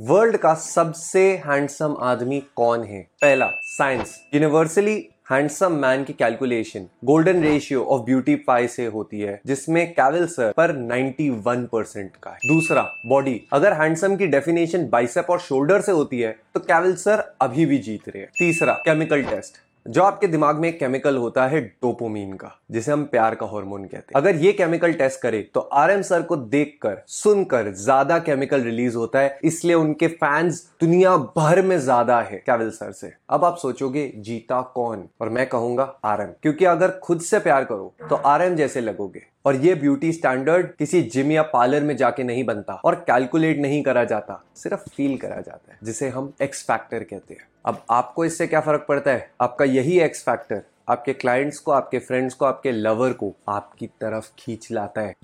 World का सबसे handsome आदमी कौन है? पहला, साइंस। यूनिवर्सली हैंडसम मैन की calculation golden ratio of beauty pi से होती है, जिसमें कैवल सर पर 91 परसेंट का है। दूसरा बॉडी अगर हैंडसम की डेफिनेशन बाइसेप और शोल्डर से होती है तो कैवल सर अभी भी जीत रहे हैं। तीसरा केमिकल टेस्ट जो आपके दिमाग में केमिकल होता है डोपोमीन का, जिसे हम प्यार का हार्मोन कहते हैं। अगर ये केमिकल टेस्ट करे तो आर एम सर को देखकर, सुनकर ज़्यादा केमिकल रिलीज़ होता है, इसलिए उनके फैंस दुनिया भर में ज़्यादा है कैविल सर से। अब आप सोचोगे, जीता कौन? और मैं कहूँगा आर एम क्योंकि अगर खुद से प्यार करो तो आर एम जैसे लगोगे। और ये ब्यूटी स्टैंडर्ड किसी जिम या पार्लर में जाके नहीं बनता, और कैलकुलेट नहीं करा जाता, सिर्फ़ फील करा जाता है, जिसे हम एक्स फैक्टर कहते हैं। अब आपको इससे क्या फ़र्क पड़ता है? आपका यही एक्स फैक्टर आपके क्लाइंट्स को, आपके फ्रेंड्स को, आपके लवर को आपकी तरफ़ खींच लाता है।